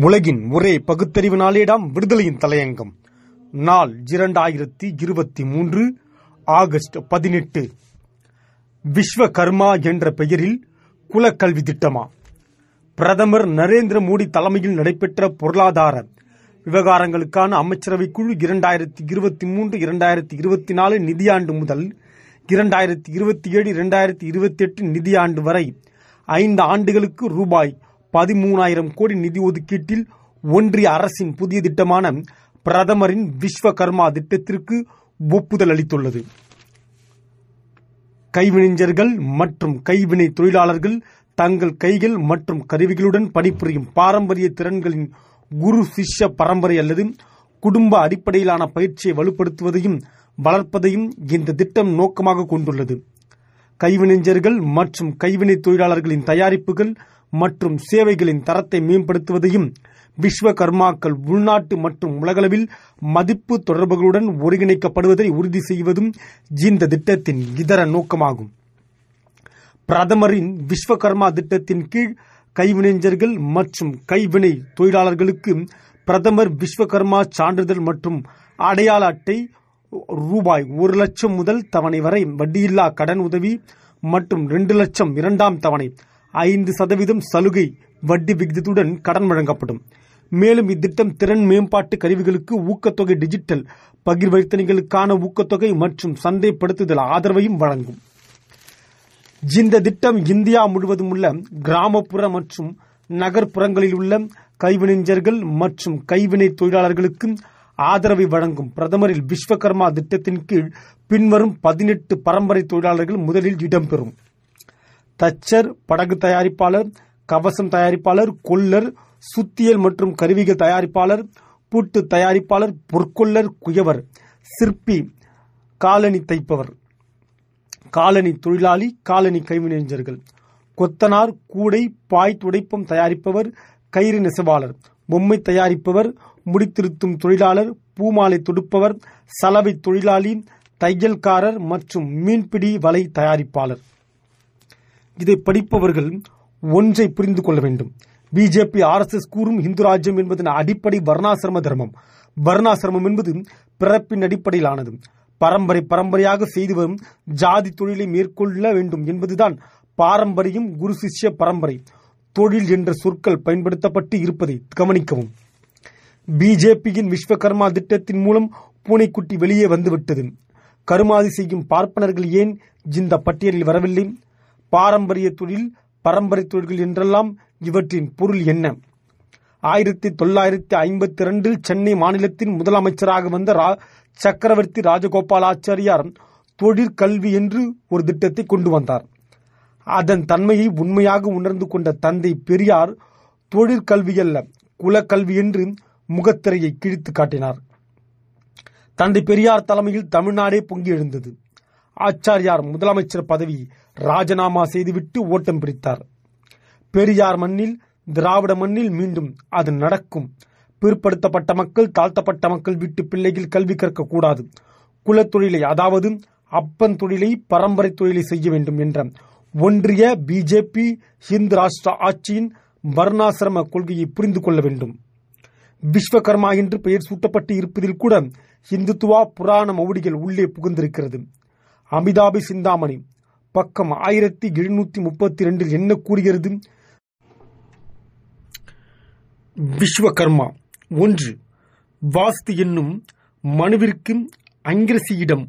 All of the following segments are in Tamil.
உலகின் ஒரே பகுத்தறிவு நாளேடாம் விடுதலையின் தலையங்கம். நாள் இரண்டாயிரத்தி இருபத்தி மூன்று ஆகஸ்ட் பதினெட்டு. விஸ்வகர்மா என்ற பெயரில் குலக்கல்வி திட்டமா? பிரதமர் நரேந்திர மோடி தலைமையில் நடைபெற்ற பொருளாதார விவகாரங்களுக்கான அமைச்சரவை குழு இரண்டாயிரத்தி இருபத்தி மூன்று இரண்டாயிரத்தி இருபத்தி நாலு நிதியாண்டு முதல் இரண்டாயிரத்தி இருபத்தி ஏழு இரண்டாயிரத்தி இருபத்தி எட்டு நிதியாண்டு வரை ஐந்து ஆண்டுகளுக்கு ரூபாய் பதிமூணாயிரம் கோடி நிதி ஒதுக்கீட்டில் ஒன்றிய அரசின் புதிய திட்டமான பிரதமரின் விஸ்வகர்மா திட்டத்திற்கு ஒப்புதல் அளித்துள்ளது. கைவினைஞர்கள் மற்றும் கைவினை தொழிலாளர்கள் தங்கள் கைகள் மற்றும் கருவிகளுடன் பணிபுரியும் பாரம்பரிய திறன்களின் குரு சிஷ்ய பரம்பரை அல்லது குடும்ப அடிப்படையிலான பயிற்சியை வலுப்படுத்துவதையும் வளர்ப்பதையும் இந்த திட்டம் நோக்கமாக கொண்டுள்ளது. கைவினைஞர்கள் மற்றும் கைவினை தொழிலாளர்களின் தயாரிப்புகள் மற்றும் சேவைகளின் தரத்தை மேம்படுத்துவதையும் விஸ்வகர்மாக்கள் உள்நாட்டு மற்றும் உலகளவில் மதிப்பு தொடர்புகளுடன் ஒருங்கிணைக்கப்படுவதை உறுதி செய்வதும் இந்த திட்டத்தின் இதர நோக்கமாகும். பிரதமரின் விஸ்வகர்மா திட்டத்தின் கீழ் கைவினைஞர்கள் மற்றும் கைவினை தொழிலாளர்களுக்கு பிரதமர் விஸ்வகர்மா சான்றிதழ் மற்றும் அடையாள அட்டை ரூபாய் ஒரு லட்சம் முதல் தவணை வரை வட்டியில்லா கடன் உதவி மற்றும் இரண்டு லட்சம் இரண்டாம் தவணை ஐந்து சதவீதம் சலுகை வட்டி விகிதத்துடன் கடன் வழங்கப்படும். மேலும் இத்திட்டம் திறன் மேம்பாட்டு கருவிகளுக்கு ஊக்கத்தொகை டிஜிட்டல் பகிர்வர்த்தனைகளுக்கான ஊக்கத்தொகை மற்றும் சந்தைப்படுத்துதல் ஆதரவையும் வழங்கும். இந்த திட்டம் இந்தியா முழுவதும் உள்ள கிராமப்புற மற்றும் நகர்ப்புறங்களில் உள்ள கைவினைஞர்கள் மற்றும் கைவினை தொழிலாளர்களுக்கு ஆதரவை வழங்கும் பிரதமரில் விஸ்வகர்மா திட்டத்தின் கீழ் பின்வரும் பதினெட்டு பரம்பரை தொழிலாளர்கள் முதலில் இடம்பெறும். தச்சர் படகு தயாரிப்பாளர் கவசம் தயாரிப்பாளர் கொல்லர் சுத்தியல் மற்றும் கருவிகள் தயாரிப்பாளர் பூட்டு தயாரிப்பாளர் பொற்கொல்லர் குயவர் சிற்பி காலணி தைப்பவர். காலணி தொழிலாளி காலணி கைவினைஞர்கள். கொத்தனார் கூடை பாய் துடைப்பம் தயாரிப்பவர் கயிறு நெசவாளர் பொம்மை தயாரிப்பவர் முடித்திருத்தும் தொழிலாளர் பூமாலை தொடுப்பவர் சலவை தொழிலாளி தையல்காரர் மற்றும் மீன்பிடி வலை தயாரிப்பாளர். இதை படிப்பவர்கள் ஒன்றை புரிந்து கொள்ள வேண்டும். பிஜேபி ஆர்எஸ்எஸ் கூறும் இந்து ராஜ்யம் என்பதன் அடிப்படை வர்ணாசிரம தர்மம். வர்ணாசிரமம் என்பது பிறப்பின் அடிப்படையிலானது. பரம்பரை பரம்பரையாக செய்து வரும் ஜாதி தொழிலை மேற்கொள்ள வேண்டும் என்பதுதான் பாரம்பரியம் குரு சிஷ்ய பரம்பரை. தொழில் என்ற சொற்கள் பயன்படுத்தப்பட்டு இருப்பதை கவனிக்கவும். பிஜேபியின் விஸ்வகர்மா திட்டத்தின் மூலம் பூனைக்குட்டி வெளியே வந்துவிட்டது. கருமாதி செய்யும் பார்ப்பனர்கள் ஏன் இந்த பட்டியலில் வரவில்லை? பாரம்பரிய தொழில் பரம்பரை தொழில்கள் என்றெல்லாம் இவற்றின் பொருள் என்ன? ஆயிரத்தி தொள்ளாயிரத்தி ஐம்பத்தி இரண்டில் சென்னை மாநிலத்தின் முதலமைச்சராக வந்த ரா சக்கரவர்த்தி ராஜகோபாலாச்சாரியார் தொழிற்கல்வி என்று ஒரு திட்டத்தை கொண்டு வந்தார். அதன் தன்மையை உண்மையாக உணர்ந்து கொண்ட தந்தை பெரியார் தொழிற்கல்வி அல்ல குலக்கல்வி என்று முகத்திரையை கிழித்து காட்டினார். தந்தை பெரியார் தலைமையில் தமிழ்நாடே பொங்கி எழுந்தது. ஆச்சாரியார் முதலமைச்சர் பதவி ராஜினாமா செய்துவிட்டு ஓட்டம் பிடித்தார். பெரியார் மண்ணில் திராவிட மண்ணில் மீண்டும் அது நடக்கும். பிற்படுத்தப்பட்ட மக்கள் தாழ்த்தப்பட்ட மக்கள் வீட்டு பிள்ளைகள் கல்வி கற்கக்கூடாது குலத்தொழிலை அதாவது அப்பன் தொழிலை பரம்பரை தொழிலை செய்ய வேண்டும் என்ற ஒன்றிய பிஜேபி ஹிந்து ராஷ்டிர ஆட்சியின் வர்ணாசிரம கொள்கையை புரிந்து கொள்ள வேண்டும். விஸ்வகர்மா என்று பெயர் சூட்டப்பட்டு இருப்பதில் கூட இந்துத்துவா புராண மௌடிகள் உள்ளே புகுந்திருக்கிறது. அமிதாபி சிந்தாமணி பக்கம் ஆயிரத்தி எழுநூத்தி முப்பத்தி ரெண்டில் என்ன கூறுகிறது? விஸ்வகர்மா ஒன்று வாஸ்து என்னும் மனுவிற்கு அங்கிரசியிடம்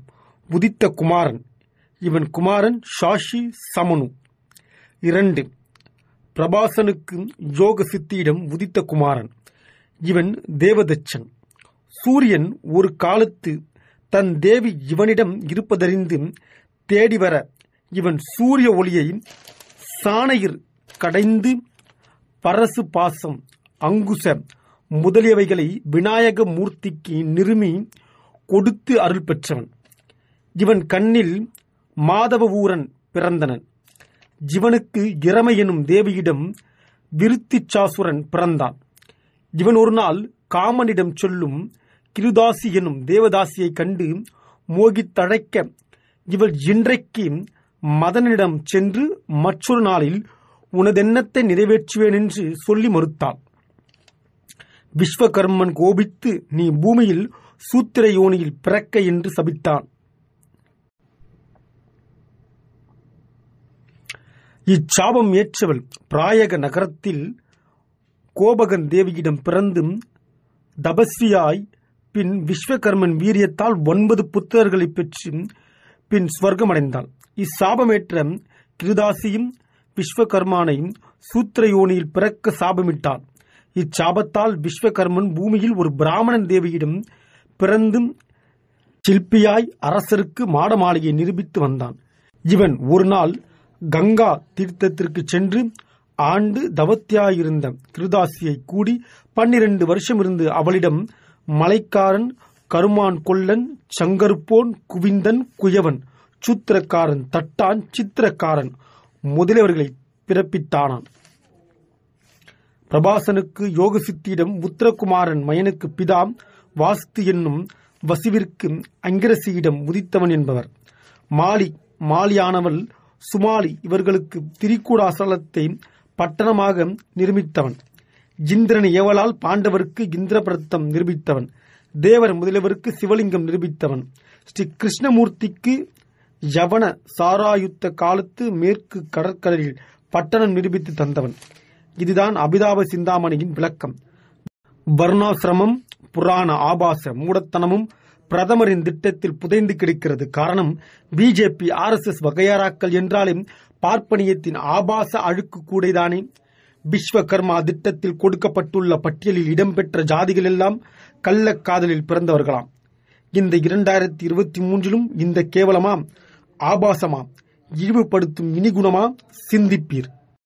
உதித்த குமாரன். இவன் குமாரன் ஷாஷி சமனு இரண்டு பிரபாசனுக்கு யோக சித்தியிடம் உதித்த குமாரன். இவன் தேவதச்சன். சூரியன் ஒரு காலத்து தன் தேவி இவனிடம் இருப்பதறிந்து தேடிவர இவன் சூரிய ஒளியை சாணையில் கடைந்து பரசு பாசம் அங்குச முதலியவைகளை விநாயக மூர்த்திக்கு நிறுமி கொடுத்து அருள் பெற்றவன். இவன் கண்ணில் மாதவ பிறந்தனன். இவனுக்கு இறமை எனும் தேவியிடம் விருத்திச்சாசுரன் பிறந்தான். இவன் ஒரு நாள் காமனிடம் சொல்லும் கிருதாசி எனும் தேவதாசியைக் கண்டு மோகித்தழைக்க இவள் இன்றைக்கு மதனிடம் சென்று மற்றொரு நாளில் உனதெண்ணத்தை நிறைவேற்றுவேன் என்று சொல்லி மறுத்தாள். விஸ்வகர்மன் கோபித்து நீ பூமியில் சூத்திர யோனியில் பிறக்க என்று சபித்தான் இச்சாபம் ஏற்றவள் பிராயக நகரத்தில் கோபகன் தேவியிடம் பிறந்தும் தபஸ்வியாய் பின் விஸ்வகர்மன் வீரியத்தால் ஒன்பது புத்தர்களை பெற்று பின் ஸ்வர்க்கமடைந்தாள் இச்சாபமேற்ற கிருதாசியும் விஸ்வகர்மானையும் சூத்திரயோனியில் பிறக்க சாபமிட்டாள் இச்சாபத்தால் விஸ்வகர்மன் பூமியில் ஒரு பிராமணன் தேவியிடம் பிறந்தும் சிற்பியாய் அரசருக்கு மாடமாளிகை நிரூபித்து வந்தான். இவன் ஒரு நாள் கங்கா தீர்த்தத்திற்கு சென்று ஆண்டு தவத்தியாயிருந்த திருதாசியை கூடி பன்னிரண்டு வருஷம் இருந்து அவளிடம் மலைக்காரன் கருமான் கொல்லன் சங்கருப்போன் குவிந்தன் குயவன் சூத்திரக்காரன் தட்டான் சித்திரக்காரன் முதலியவர்களை பிறப்பித்தானான் பிரபாசனுக்கு யோக சித்தியிடம் உத்தரகுமாரன் மயனுக்கு பிதாம் வாஸ்து என்னும் வசிவிற்கு அங்கிரசியிடம் உதித்தவன் என்பவர். மாலி மாலியானவள் சுமாலி இவர்களுக்கு திரிகூடாசலத்தை பட்டணமாக நிர்மித்தவன். இந்திரன் ஏவலால் பாண்டவருக்கு இந்திரபிரத்தம் நிரூபித்தவன். தேவர் முதலியவருக்கு சிவலிங்கம் நிரூபித்தவன். ஸ்ரீ கிருஷ்ணமூர்த்திக்கு யவன சாராயுத்த காலத்து மேற்கு கடற்கரையில் பட்டணம் நிரூபித்து தந்தவன். இதுதான் அபிதாப சிந்தாமணியின் விளக்கம். வர்ணாசிரமம் புராண ஆபாச மூடத்தனமும் பிரதமரின் திட்டத்தில் புதைந்து கிடக்கிறது காரணம் பிஜேபி ஆர் எஸ் எஸ் வகையாராக்கள் என்றாலும் பார்ப்பனியத்தின் ஆபாச அழுக்கு கூடைதானே? விஸ்வகர்மா திட்டத்தில் கொடுக்கப்பட்டுள்ள பட்டியலில் இடம்பெற்ற ஜாதிகள் எல்லாம் கள்ளக்காதலில் பிறந்தவர்களாம். இந்த இரண்டாயிரத்தி இருபத்தி மூன்றிலும் இந்த கேவலமா? ஆபாசமா? இழிவுபடுத்தும் இனிகுணமா? சிந்திப்பீர்.